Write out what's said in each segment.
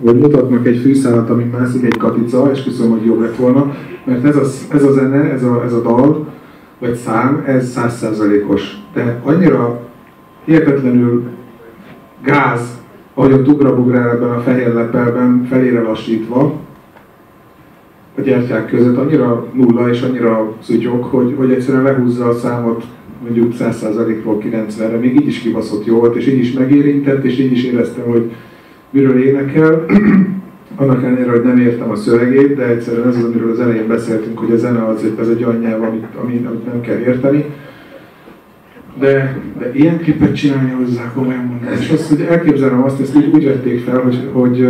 vagy mutatnak egy fűszálat, amin mászik egy katica, és köszönöm, hogy jobb lett volna, mert ez a, ez a zene, ez a, ez a dal, vagy szám, ez százszerzalékos. De annyira hihetetlenül gáz, ahogy a ugrabugrál ebben a fehér lepelben, felére lassítva, a gyertyák között annyira nulla és annyira szutyog, hogy, hogy egyszerűen lehúzza a számot mondjuk 100%-ról 90-re, még így is kibaszott jó volt, és így is megérintett, és így is éreztem, hogy miről énekel. Annak ellenére, hogy nem értem a szövegét, de egyszerűen ez az, amiről az elején beszéltünk, hogy a zene az az egy olyan nyelv, amit, amit, amit nem kell érteni. De, de ilyen klipet csinálni hozzá, komolyan mondom. És azt, hogy elképzelem azt, ezt úgy, úgy vették fel, hogy, hogy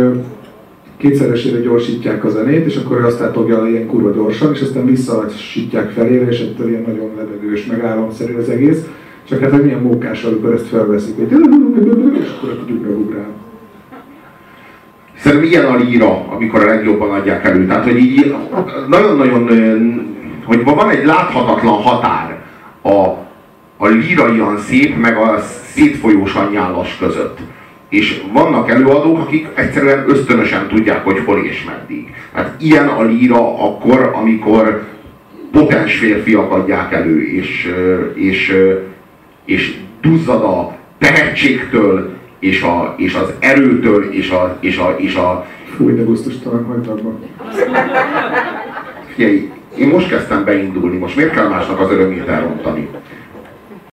kétszeresére gyorsítják a zenét, és akkor ő azt átogja ilyen kurva gyorsan, és aztán visszalassítják felére, és ettől ilyen nagyon lebegős, meg álomszerű az egész. Csak hát, hogy milyen mókás, amikor ezt felveszik, hogy és akkor a tyúkra ugrál. Szerintem ilyen a líra, amikor a legjobban adják elő. Tehát, hogy így nagyon-nagyon, hogy van egy láthatatlan határ a, a líraian szép, meg a szétfolyós nyálas között. És vannak előadók, akik egyszerűen ösztönösen tudják, hogy hol és meddig. Hát ilyen a líra akkor, amikor potens férfiak adják elő, és, és, és duzzad a tehetségtől, és, a, és az erőtől, és a... És a, és a... Fúj, de gusztustalan hajtagban. Figyelj, én most kezdtem beindulni, most miért kell másnak az örömét elrontani?